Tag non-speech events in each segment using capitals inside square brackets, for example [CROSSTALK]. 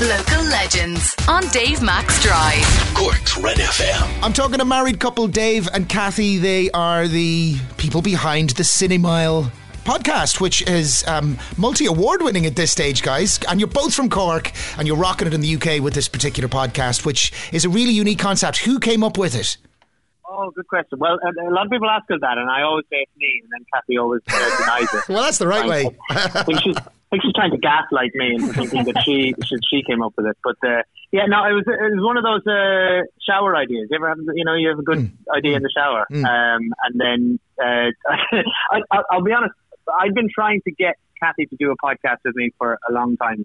Local legends on Dave Mac's Drive. Cork's Red FM. I'm talking to married couple Dave and Cathy. They are the people behind the Cinemile podcast, which is um, multi award winning at this stage, guys. And you're both from Cork and you're rocking it in the UK with this particular podcast, which is a really unique concept. Who came up with it? Oh, good question. Well, a, a lot of people ask us that, and I always say it's me, and then Cathy always uh, [LAUGHS] denies it. Well, that's the right way. I she's, I think she's trying to gaslight me into thinking that she [LAUGHS] she, she came up with it. But uh, yeah, no, it was it was one of those uh, shower ideas. You ever have you know you have a good Mm. idea in the shower, um, and then uh, [LAUGHS] I, I'll be honest. I've been trying to get Cathy to do a podcast with me for a long time,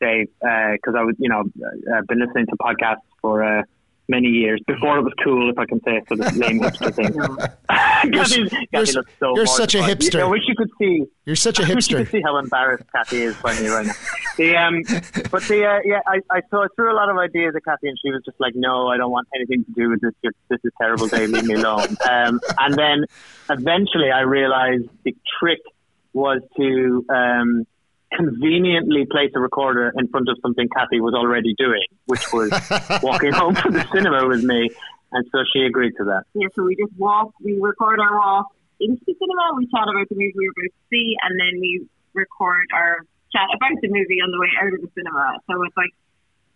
Dave, because I was you know uh, been listening to podcasts for. Many years before it was cool, if I can say it, so the [LAUGHS] lame hipster thing. Cathy, [LAUGHS] Cathy you're- looks so you're such a hipster. I wish you could see [LAUGHS] You're such a I wish you hipster. could see how embarrassed Cathy is by me right now. The um, but the uh, yeah, I, I saw through a lot of ideas at Cathy, and she was just like, "No, I don't want anything to do with this. This is terrible, Dave. Leave me alone." Um, and then eventually, I realized the trick was to um, conveniently place a recorder in front of something Cathy was already doing, which was [LAUGHS] walking home from the cinema with me. And so she agreed to that. Yeah, so we just walk, we record our walk into the cinema, we chat about the movie we were about to see, and then we record our chat about the movie on the way out of the cinema. So it's like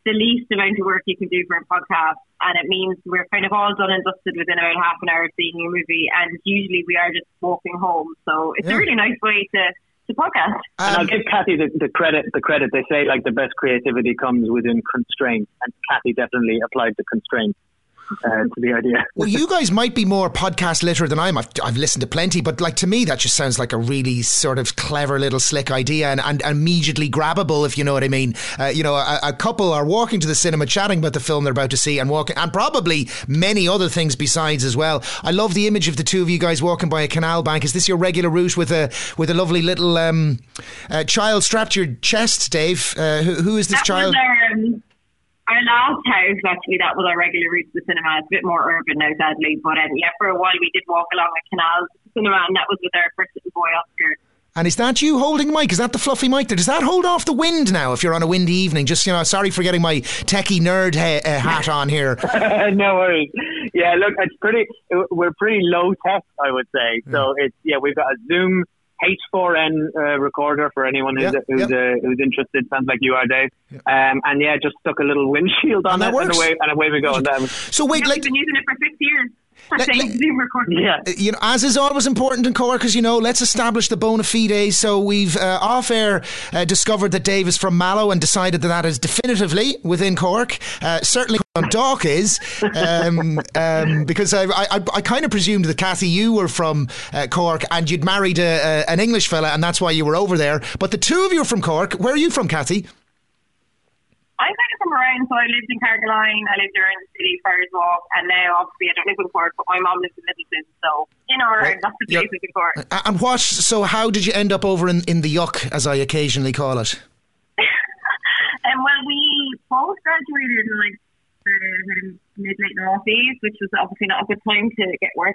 the least amount of work you can do for a podcast, and it means we're kind of all done and dusted within about half an hour of seeing a movie, and usually we are just walking home. So it's Yeah. a really nice way to, to podcast. And I'll Um, give Cathy the, the credit. The credit they say like the best creativity comes within constraint, and Cathy definitely applied the constraint uh, to the idea. [LAUGHS] Well, you guys might be more podcast literate than I am. I've, I've listened to plenty, but like to me, that just sounds like a really sort of clever little slick idea and, and immediately grabbable, if you know what I mean. Uh, you know, a, a couple are walking to the cinema, chatting about the film they're about to see, and walking, and probably many other things besides as well. I love the image of the two of you guys walking by a canal bank. Is this your regular route with a with a lovely little um, uh, child strapped to your chest, Dave? Uh, who, who is this that child? Our, last house, actually, that was our regular route to the cinema. It's a bit more urban now, sadly. But um, yeah, for a while we did walk along the canal to the cinema, and that was with our first little boy, Oscar. And is that you holding mic? Is that the fluffy mic there? Does that hold off the wind now if you're on a windy evening? Just, you know, sorry for getting my techie nerd ha- uh, hat [LAUGHS] on here. [LAUGHS] no worries. Yeah, look, it's pretty. We're pretty low tech, I would say. So it's yeah, we've got a Zoom H4n uh, recorder for anyone who's Yeah, who's, yeah. uh, who's interested. Sounds like you are, Dave. Um, and yeah, just stuck a little windshield on And that it, and away and away we go. And that So wait, like, we've been using it for six years. For Let- let- yeah. you know, as is always important in Cork, as you know, let's establish the bona fides. So we've uh, off air uh, discovered that Dave is from Mallow and decided that that is definitively within Cork. Uh, certainly Dock is, um, [LAUGHS] um, because I, I, I kind of presumed that Cathy, you were from uh, Cork and you'd married a, a, an English fella, and that's why you were over there. But the two of you are from Cork. Where are you from, Cathy? I'm kind of from around, so I lived in Carrigaline, I lived around the city, Friars Walk, and now obviously I don't live in Cork, but my mom lives in Midleton, so in or around, that's the Yeah. place in Cork. And what? So how did you end up over in, in the yuck, as I occasionally call it? And [LAUGHS] well, we both graduated in like the mid late noughties, which was obviously not a good time to get work.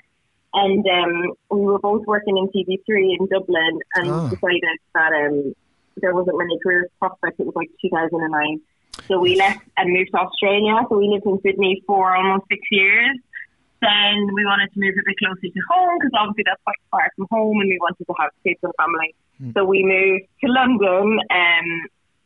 And um, we were both working in TV3 in Dublin, and Oh. decided that um, there wasn't many career prospects. It was like 2009, so we left and moved to Australia. So we lived in Sydney for almost six years. Then we wanted to move a bit closer to home because obviously that's quite far from home, and we wanted to have kids and family. So we moved to London um,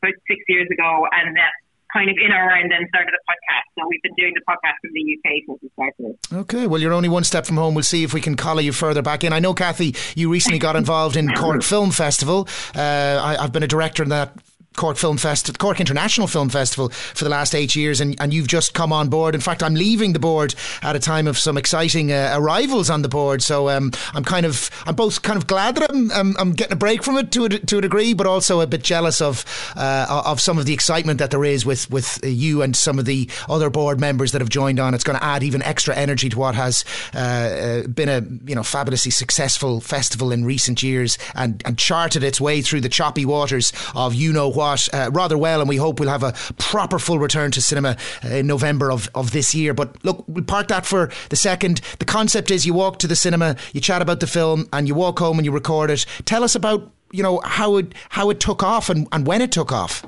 about six years ago, and that kind of in or around then started a podcast. So we've been doing the podcast in the UK since we started. Okay, well, you're only one step from home. We'll see if we can collar you further back in. I know, Cathy, you recently got involved in [LAUGHS] Cork Film Festival. Uh, I, I've been a director in that. Cork Film Fest, Cork International Film Festival for the last eight years, and, and you've just come on board. In fact, I'm leaving the board at a time of some exciting uh, arrivals on the board. So um, I'm kind of, I'm both kind of glad that I'm, I'm, I'm getting a break from it to a, to a degree, but also a bit jealous of uh, of some of the excitement that there is with with you and some of the other board members that have joined on. It's going to add even extra energy to what has uh, uh, been a you know fabulously successful festival in recent years and and charted its way through the choppy waters of you know what uh, rather well. And we hope we'll have a proper full return to cinema uh, in November of of this year. But look, we'll park that for the second. The concept is you walk to the cinema, you chat about the film, and you walk home and you record it. Tell us about you know how it how it took off and, and when it took off.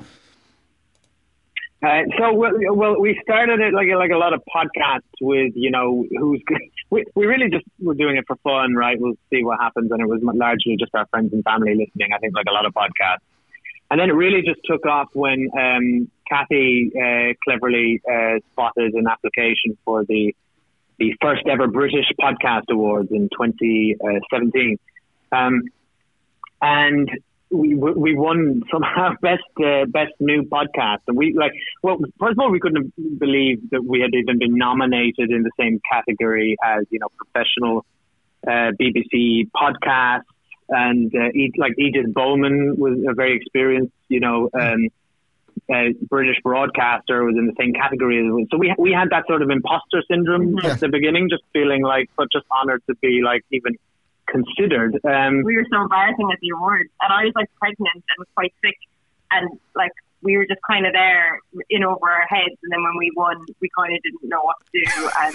Uh, so well, well, we started it like like a lot of podcasts with you know who's. [LAUGHS] We, we really just were doing it for fun, right? We'll see what happens, and it was largely just our friends and family listening. I think like a lot of podcasts, and then it really just took off when um, Cathy uh, cleverly uh, spotted an application for the the first ever British Podcast Awards in 2017, um, and we we won somehow best uh, best new podcast, and we like well first of all we couldn't believe that we had even been nominated in the same category as you know professional uh, BBC podcasts, and uh, like Edith Bowman was a very experienced you know um, uh, British broadcaster was in the same category as so we we had that sort of imposter syndrome Yeah. at the beginning, just feeling like but just honored to be like even considered. Um, we were so embarrassing at the awards, and I was like pregnant and was quite sick, and like we were just kind of there in over our heads, and then when we won, we kind of didn't know what to do, and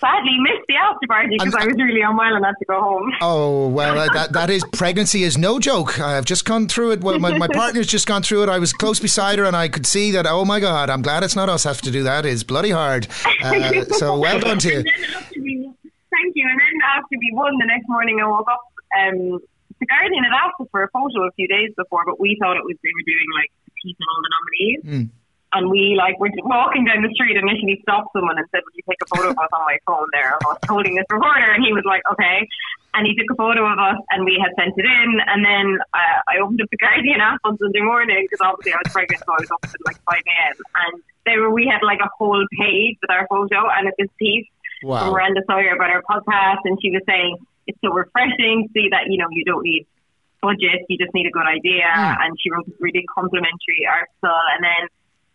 sadly missed the after party because I was really unwell and had to go home. Oh well, uh, [LAUGHS] that that is pregnancy is no joke. I've just gone through it. Well, my, my partner's just gone through it. I was close beside her, and I could see that. Oh my God, I'm glad it's not us have to do that. It's bloody hard. Uh, so well [LAUGHS] done to you. And then after we, thank you. And then after we won, the next morning I woke up. Um, the Guardian had asked us for a photo a few days before, but we thought it was they were doing like a piece on all the nominees. Hmm. And we like were walking down the street and initially stopped someone and said, "Would you take a photo of us on my phone there?" I was holding this recorder, and he was like, "Okay." And he took a photo of us, and we had sent it in. And then uh, I opened up the Guardian app on Sunday morning because obviously I was pregnant, so I was up at like five a.m. And they were we had like a whole page with our photo and it's this piece Wow. from Miranda Sawyer about our podcast, and she was saying it's so refreshing to see that you know you don't need budget, you just need a good idea. And she wrote this really complimentary article, and then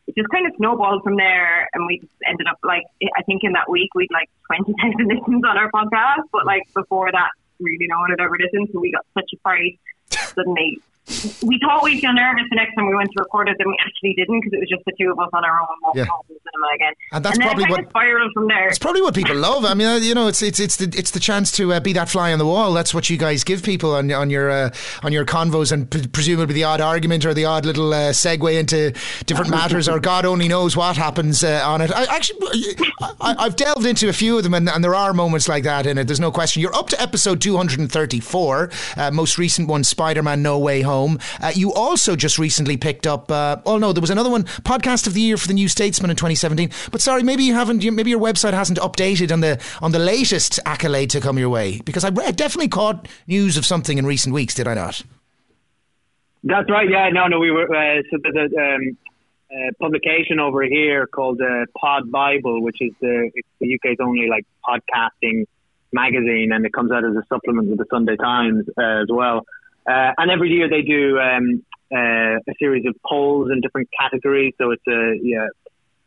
it just kind of snowballed from there, and we just ended up like I think in that week we'd like twenty [LAUGHS] thousand listens on our podcast, but like before that, really no one had ever listened, so we got such a fright [LAUGHS] suddenly. We thought we'd feel nervous the next time we went to record it, and we actually didn't because it was just the two of us on our own walking Yeah. home cinema again. And that's then probably what- spiraled from there. It's probably what people love. I mean, uh, you know, it's it's it's the it's the chance to uh, be that fly on the wall. That's what you guys give people on on your uh, on your convos, and p- presumably the odd argument or the odd little uh, segue into different matters, or God only knows what happens uh, on it. I actually, I, I've delved into a few of them, and, and there are moments like that in it. There's no question. You're up to episode 234, uh, most recent one, Spider-Man: No Way Home. Uh, you also just recently picked up. Uh, oh no, there was another one, podcast of the year for the New Statesman in 2017. But sorry, maybe you haven't. Maybe your website hasn't updated on the on the latest accolade to come your way because I definitely caught news of something in recent weeks. Did I not? That's right. Yeah, no, no. We were uh, so there's a um, uh, publication over here called uh, Pod Bible, which is the, the UK's only like podcasting magazine, and it comes out as a supplement with the Sunday Times uh, as well. Uh, and every year they do um, uh, a series of polls in different categories. So it's a yeah.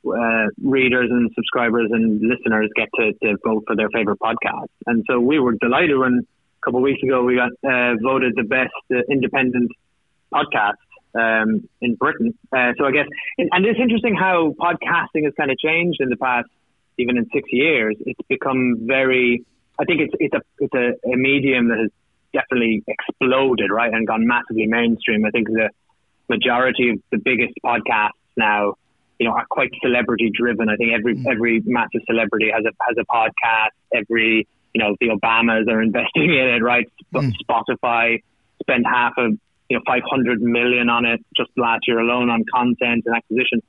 Uh, readers and subscribers and listeners get to, to vote for their favorite podcast, and so we were delighted when a couple of weeks ago we got uh, voted the best uh, independent podcast um, in Britain. Uh, so I guess, and and it's interesting how podcasting has kind of changed in the past, even in six years. It's become very. I think it's it's a it's a, a medium that has definitely exploded, right, and gone massively mainstream. I think the majority of the biggest podcasts now, you know, are quite celebrity driven. I think every every massive celebrity has a has a podcast. Every you know, the Obamas are [LAUGHS] investing in it, right? Sp- Spotify spent half of you know 500 million on it just last year alone on content and acquisition.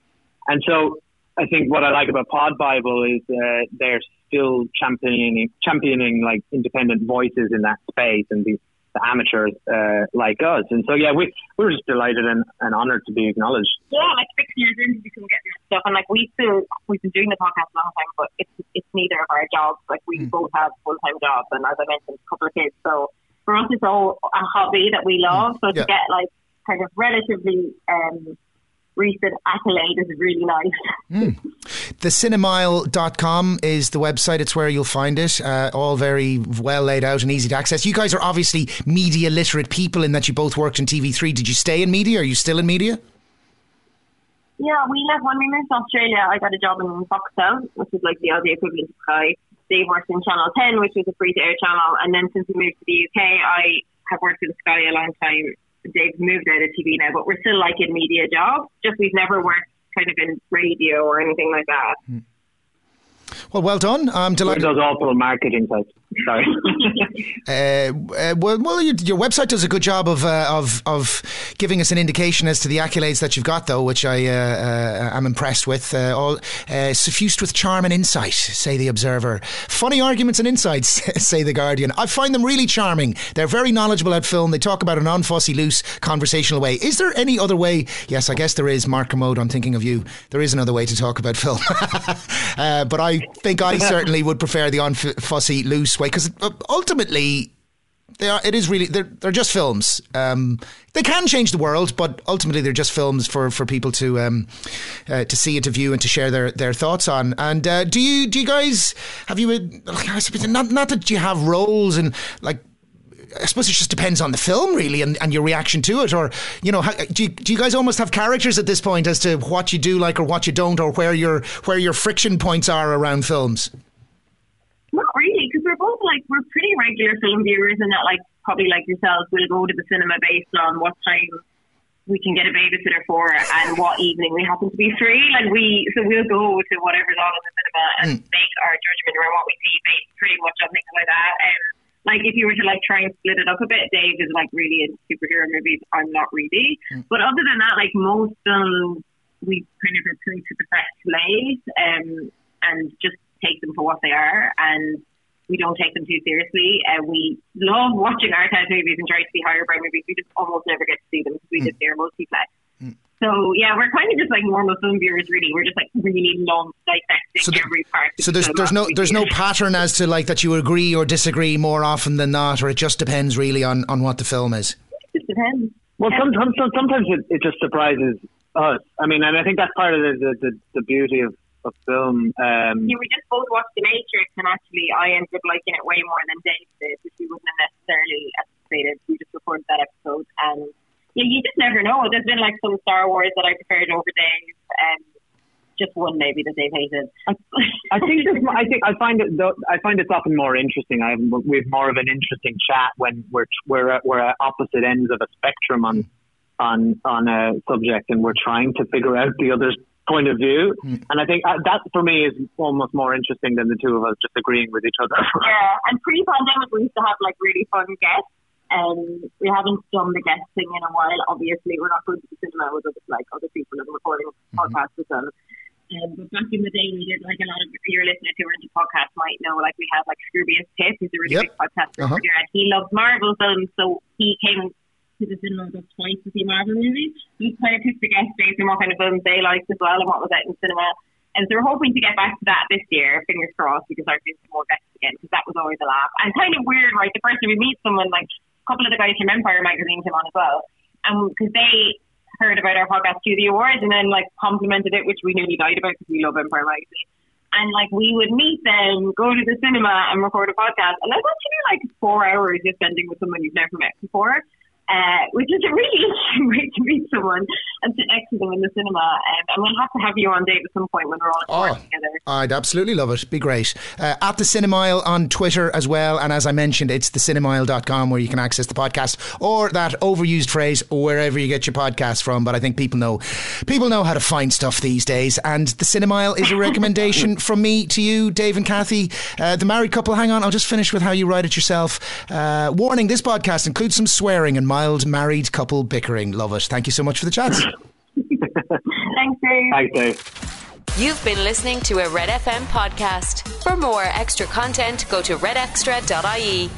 And so I think what I like about Pod Bible is uh, they're still championing championing like independent voices in that space and the, the amateurs uh, like us. And so yeah, we we were just delighted and, and honored to be acknowledged. yeah, like six years into become getting that stuff, and like we still we've been doing the podcast a long time, but it's it's neither of our jobs. Like we both have full time jobs, and as I mentioned, a couple of kids. So for us, it's all a hobby that we love. So Yeah. to get like kind of relatively um, recent accolade is really nice. Thecinemile.com is the website. It's where you'll find it. Uh, all very well laid out and easy to access. You guys are obviously media literate people in that you both worked in TV3. Did you stay in media? Are you still in media? Yeah, we left when we moved to Australia. I got a job in Foxtel, which is like the Aussie equivalent of Sky. Dave worked in Channel 10, which was a free to air channel. And then since we moved to the UK, I have worked in Sky a long time. Dave's moved out of TV now, but we're still like in media jobs. Just we've never worked kind of in radio or anything like that. Hmm. Well, well done. I'm One of delighted. those awful marketing sites. Sorry. [LAUGHS] Uh, uh, well, well your, your website does a good job of, uh, of of giving us an indication as to the accolades that you've got, though, which I uh, uh, am impressed with. Uh, all uh, suffused with charm and insight, say the Observer. Funny arguments and insights, [LAUGHS] say the Guardian. I find them really charming. They're very knowledgeable at film. They talk about an unfussy, loose, conversational way. Is there any other way? Yes, I guess there is. Mark Kermode, I'm thinking of you. There is another way to talk about film, [LAUGHS] uh, but I think I certainly would prefer the unfussy, loose way because ultimately they are. It is really they're they're just films. Um, they can change the world, but ultimately they're just films for, for people to um, uh, to see and to view and to share their, their thoughts on. And uh, do you do you guys have you? uh, I suppose not not that you have roles and like. I suppose it just depends on the film, really, and, and your reaction to it. Or, you know, how, do, you, do you guys almost have characters at this point as to what you do like or what you don't, or where your where your friction points are around films? Not really, because we're both like we're pretty regular film viewers, and that like probably like yourselves we'll go to the cinema based on what time we can get a babysitter for and what evening we happen to be free. Like we, so we'll go to whatever's on in the cinema and make our judgment around what we see based pretty much on things like that. Um, like if you were to like try and split it up a bit, Dave is like really into superhero movies. I'm not really, but other than that, like most films, we kind of recruit to the best plays um, and just take them for what they are and we don't take them too seriously. Uh, we love watching art house movies and try to see higher brow movies. We just almost never get to see them because we just hear multiplex. So yeah, we're kind of just like normal film viewers. Really, we're just like really love dissecting So the- every part. So there's there's no there's no pattern as to like that you agree or disagree more often than not, or it just depends really on, on what the film is. It just depends. Well, Yeah. sometimes sometimes it, it just surprises us. I mean, and I think that's part of the the, the, the beauty of, of film. Um, Yeah, we just both watched The Matrix, and actually, I ended up liking it way more than Dave did, which he wouldn't have necessarily anticipated. We just recorded that episode, and yeah, you just never know. There's been like some Star Wars that I preferred over Dave, and just one maybe that Dave hated. I think there's, I think I find it though, I find it's often more interesting. I have we have more of an interesting chat when we're we're at, we're at opposite ends of a spectrum on on on a subject, and we're trying to figure out the other's point of view. And I think uh, that for me is almost more interesting than the two of us just agreeing with each other. [LAUGHS] Yeah, and pre-pandemic we used to have like really fun guests. Um, we haven't done the guest thing in a while. Obviously, we're not going to the cinema with other, like other people and recording podcasts with them. Um, but back in the day, we did like a lot of your listeners who are into podcasts might know. Like we had like Scroobius Pip, who's a really Yep. big podcaster, Uh-huh. and he loves Marvel films, so he came to the cinema just twice to see Marvel movies. He kind of picked the guest based on what kind of films they liked as well and what was out in cinema. And so we're hoping to get back to that this year, fingers crossed, because I've some more guests again, because that was always a laugh. And kind of weird, right? The first time we meet someone, like a couple of the guys from Empire magazine came on as well. And because they heard about our podcast through the awards and then like complimented it, which we nearly died about because we love Empire magazine. And like we would meet them, go to the cinema and record a podcast. And that's actually like four hours you're spending with someone you've never met before. Uh, which is a really [LAUGHS] interesting way to meet someone and sit next to them in the cinema. Um, and we'll have to have you on, Dave, at some point when we're all Oh, together. I'd absolutely love it. Be great. Uh, at the Cinemile on Twitter as well. And as I mentioned, it's thecinemile.com where you can access the podcast or that overused phrase wherever you get your podcast from. But I think people know people know how to find stuff these days. And the Cinemile is a [LAUGHS] recommendation from me to you, Dave and Cathy. Uh, the married couple, hang on, I'll just finish with how you write it yourself. Uh, warning this podcast includes some swearing and mild married couple bickering. Love it. Thank you so much for the chat. Thanks, Dave. Thanks, Dave. You've been listening to a Red FM podcast. For more extra content, go to redextra.ie.